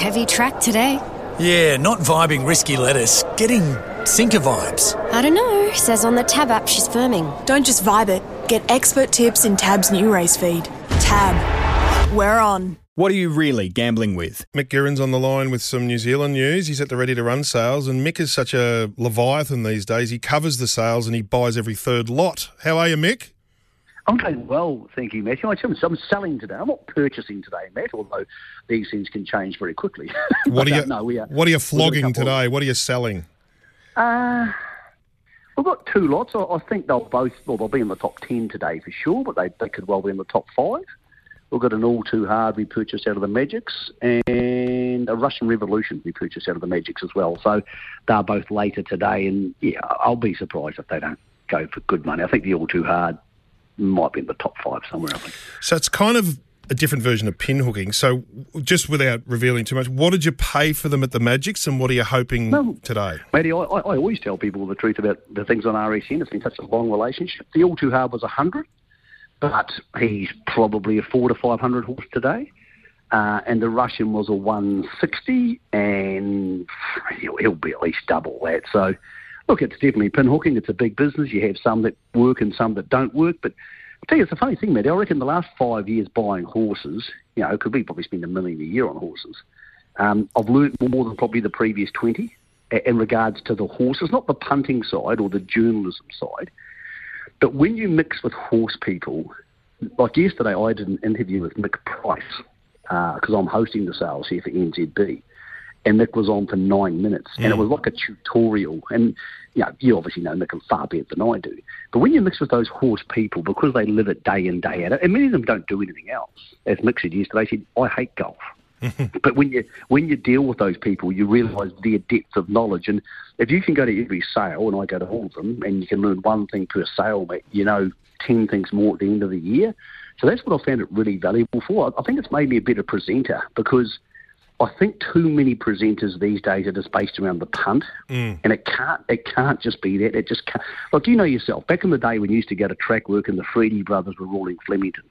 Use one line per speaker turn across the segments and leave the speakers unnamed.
Heavy track today.
Yeah, not vibing risky lettuce. Getting sinker vibes.
I don't know. Says on the Tab app she's firming.
Don't just vibe it. Get expert tips in Tab's new race feed. Tab. We're on.
What are you really gambling with?
Mick Guerin's on the line with some New Zealand news. He's at the Ready to Run sales, and Mick is such a leviathan these days. He covers the sales and he buys every third lot. How are you, Mick?
I'm doing well, thank you, Matthew. I'm, selling today. I'm not purchasing today, Matt, although these things can change very quickly.
What are you?
no, we are,
what are you flogging
couple of-
today? What are you selling?
Uh, we've got two lots. I, I think they'll both, well, they'll be in the top 10 today for sure, but they, they could well be in the top five. We've got an all too hard we purchased out of the Magics and a Russian Revolution we purchased out of the Magics as well. So they're both later today, and yeah, I'll be surprised if they don't go for good money. I think the all too hard might be in the top five somewhere. I think.
So it's kind of a different version of pin hooking. So just without revealing too much, what did you pay for them at the Magics, and what are you hoping
No.
today?
Matty, I, I always tell people the truth about the things on RSN. It's been such a long relationship. The all too hard was 100, but he's probably a four to 500 horse today. Uh, and the Russian was a 160, and he'll, he'll be at least double that. So, look, it's definitely pin hooking. It's a big business. You have some that work and some that don't work. But I'll tell you, it's a funny thing, Matty. I reckon the last five years buying horses, you know, could we probably spend a million a year on horses. Um, I've learnt more than probably the previous 20 in regards to the horses, not the punting side or the journalism side. But when you mix with horse people, like yesterday, I did an interview with Mick Price because I'm hosting the sales here for NZB, and Mick was on for nine minutes, and it was like a tutorial. And you know, you obviously know Mick far better than I do. But when you mix with those horse people, because they live it day in day out, and many of them don't do anything else. As Mick said yesterday, he said, "I hate golf." But when you when you deal with those people, you realise their depth of knowledge. And if you can go to every sale, and I go to all of them, and you can learn one thing per sale, mate, you know ten things more at the end of the year. So that's what I found it really valuable for. I think it's made me a better presenter because I think too many presenters these days are just based around the punt, mm. and it can't it can't just be that. It just can't. Like you know yourself, back in the day when you used to go to track work and the Freedman brothers were ruling Flemington,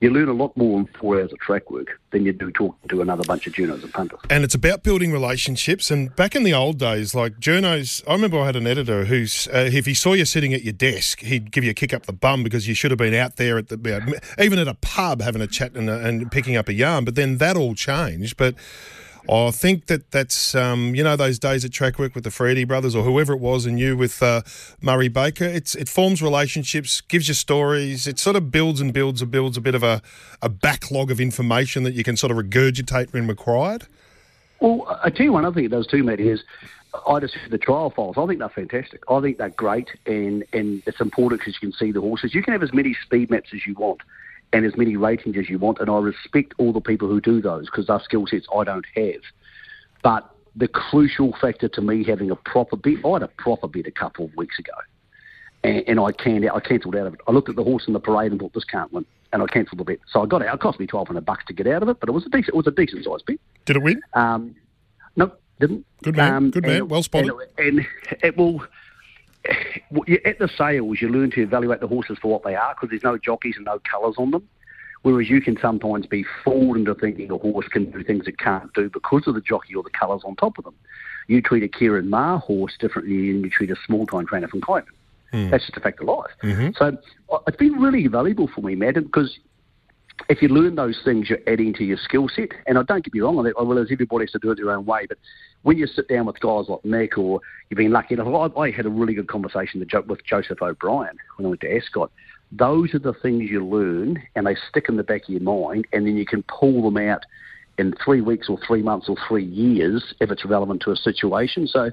you learn a lot more in four hours of track work than you do talking to another bunch of journos and punters.
And it's about building relationships. And back in the old days, like journos, I remember I had an editor who's, uh, if he saw you sitting at your desk, he'd give you a kick up the bum because you should have been out there at the, even at a pub having a chat and, uh, and picking up a yarn. But then that all changed. But I think that that's, um, you know, those days at track work with the Freedman brothers or whoever it was and you with uh, Murray Baker, it's, it forms relationships, gives you stories. It sort of builds and builds and builds a bit of a, a backlog of information that you can sort of regurgitate when required.
Well, I tell you one other thing it does too, Matt, is I just the trial files. I think they're fantastic. I think they're great, and and it's important because you can see the horses. You can have as many speed maps as you want, and as many ratings as you want. And I respect all the people who do those because they're skill sets I don't have. But the crucial factor to me having a proper bet, I had a proper bet a couple of weeks ago, and, and I canned out. I cancelled out of it. I looked at the horse in the parade and thought this can't win, and I cancelled the bet. So I got out. It cost me twelve hundred bucks to get out of it, but it was a decent. It was a decent sized bet.
Did it win?
Um, no, didn't.
Good man,
Um,
good man. Well spotted.
And, and it will. You- At the sales, you learn to evaluate the horses for what they are because there's no jockeys and no colours on them. Whereas you can sometimes be fooled into thinking a horse can do things it can't do because of the jockey or the colours on top of them. You treat a Ciaron Maher horse differently than you treat a small time trainer from Kyman. That's just a fact of life. So uh, it's been really valuable for me, Matt, because if you learn those things, you're adding to your skill set. And I don't get me wrong, I realize everybody has to do it their own way. But when you sit down with guys like Mick, or you've been lucky enough, I, I had a really good conversation with Joseph O'Brien when I went to Ascot. Those are the things you learn, and they stick in the back of your mind, and then you can pull them out in three weeks or three months or three years if it's relevant to a situation. So,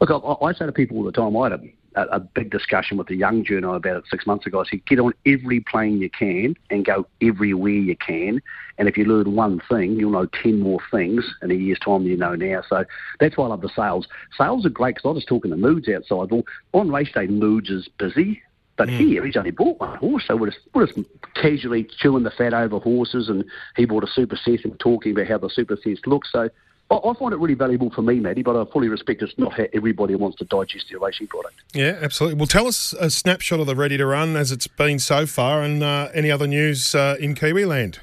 look, I, I say to people all the time, I had a, big discussion with a young journo about it six months ago. I said, get on every plane you can and go everywhere you can. And if you learn one thing, you'll know 10 more things in a year's time than you know now. So that's why I love the sales. Sales are great because I was talking to Moods outside. Well, on race day, Moods is busy. But hmm. here, he's only bought one horse, so we're just, we're just casually chewing the fat over horses, and he bought a Super Seth and talking about how the Super Seths look. So I, I find it really valuable for me, Matty, but I fully respect it's not how everybody wants to digest their racing product.
Yeah, absolutely. Well, tell us a snapshot of the ready to run as it's been so far, and uh, any other news uh, in Kiwi land.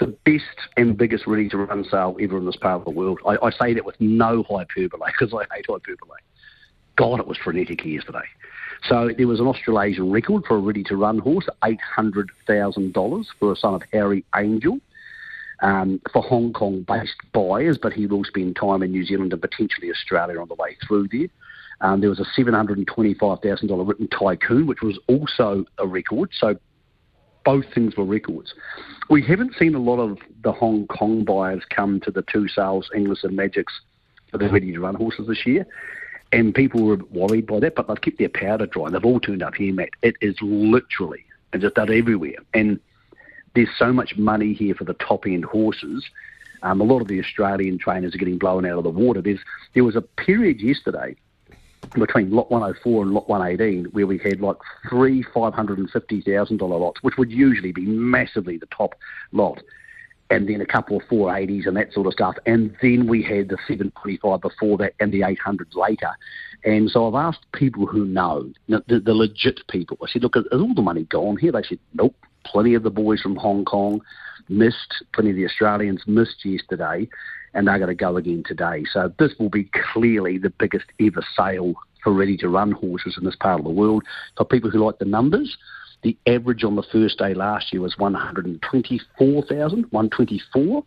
the best and biggest ready to run sale ever in this part of the world. I, I say that with no hyperbole because I hate hyperbole. God, it was frenetic yesterday. So there was an Australasian record for a ready to run horse, $800,000 for a son of Harry Angel. Um, for Hong Kong based buyers, but he will spend time in New Zealand and potentially Australia on the way through there. Um, there was a $725,000 written tycoon, which was also a record. So both things were records. We haven't seen a lot of the Hong Kong buyers come to the two sales, Inglis and Magics, for the ready to run horses this year. And people were worried by that, but they've kept their powder dry. They've all turned up here, Matt. It is literally and just done everywhere. And there's so much money here for the top end horses. Um, a lot of the Australian trainers are getting blown out of the water. There's there was a period yesterday between lot 104 and lot 118 where we had like three $550,000 lots, which would usually be massively the top lot, and then a couple of 480s and that sort of stuff. And then we had the 725 before that and the 800s later. And so I've asked people who know, the, the legit people, I said, look, is all the money gone here? They said, nope. Plenty of the boys from Hong Kong missed, plenty of the Australians missed yesterday and they're going to go again today. So this will be clearly the biggest ever sale for ready to run horses in this part of the world. For people who like the numbers, the average on the first day last year was 124,000, 124.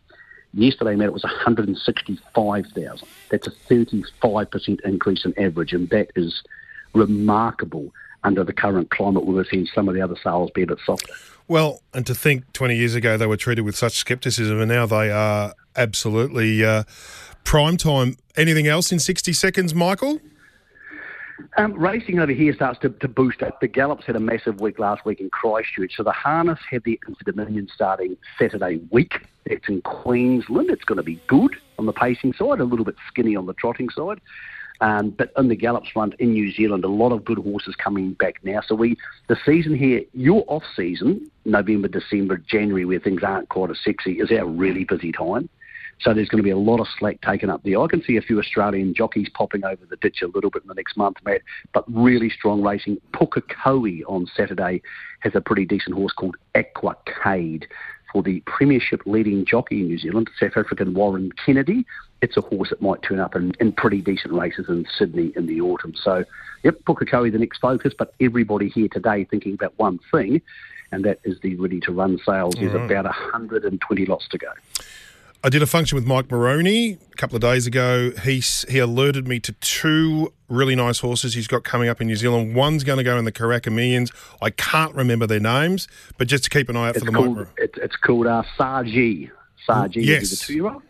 Yesterday, Matt, it was 165,000. That's a 35% increase in average, and that is remarkable under the current climate we're seeing some of the other sales be a bit softer.
Well, and to think 20 years ago they were treated with such scepticism, and now they are absolutely uh, prime time. Anything else in 60 seconds, Michael?
Um, racing over here starts to, to boost up. The Gallops had a massive week last week in Christchurch. So the harness had the Dominion starting Saturday week. It's in Queensland. It's going to be good on the pacing side, a little bit skinny on the trotting side. Um, but in the Gallops front in New Zealand, a lot of good horses coming back now. So we, the season here, your off season, November, December, January, where things aren't quite as sexy, is our really busy time. So there's going to be a lot of slack taken up there. I can see a few Australian jockeys popping over the ditch a little bit in the next month, Matt, but really strong racing. Pukekohe on Saturday has a pretty decent horse called Aquacade for the Premiership leading jockey in New Zealand, South African Warren Kennedy. It's a horse that might turn up in, in pretty decent races in Sydney in the autumn. So, yep, Pukekohe the next focus, but everybody here today thinking about one thing, and that is the ready to run sales. There's right. about 120 lots to go.
I did a function with Mike Moroney a couple of days ago. He he alerted me to two really nice horses he's got coming up in New Zealand. One's going to go in the Karaka Millions. I can't remember their names, but just to keep an eye out
it's
for the
called,
Mike.
It's, it's called uh, Saji. Saji
yes.
is the two-year-old.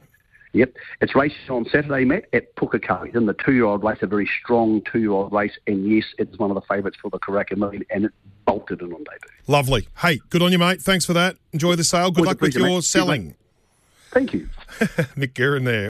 Yep, it's racing on Saturday, Matt, at Pukekohe. In the two-year-old race, a very strong two-year-old race, and yes, it's one of the favourites for the Karaka Million, and it bolted in on debut.
Lovely. Hey, good on you, mate. Thanks for that. Enjoy the sale. Good
Always
luck with your
mate.
selling.
Thank you.
Mick Guerin there.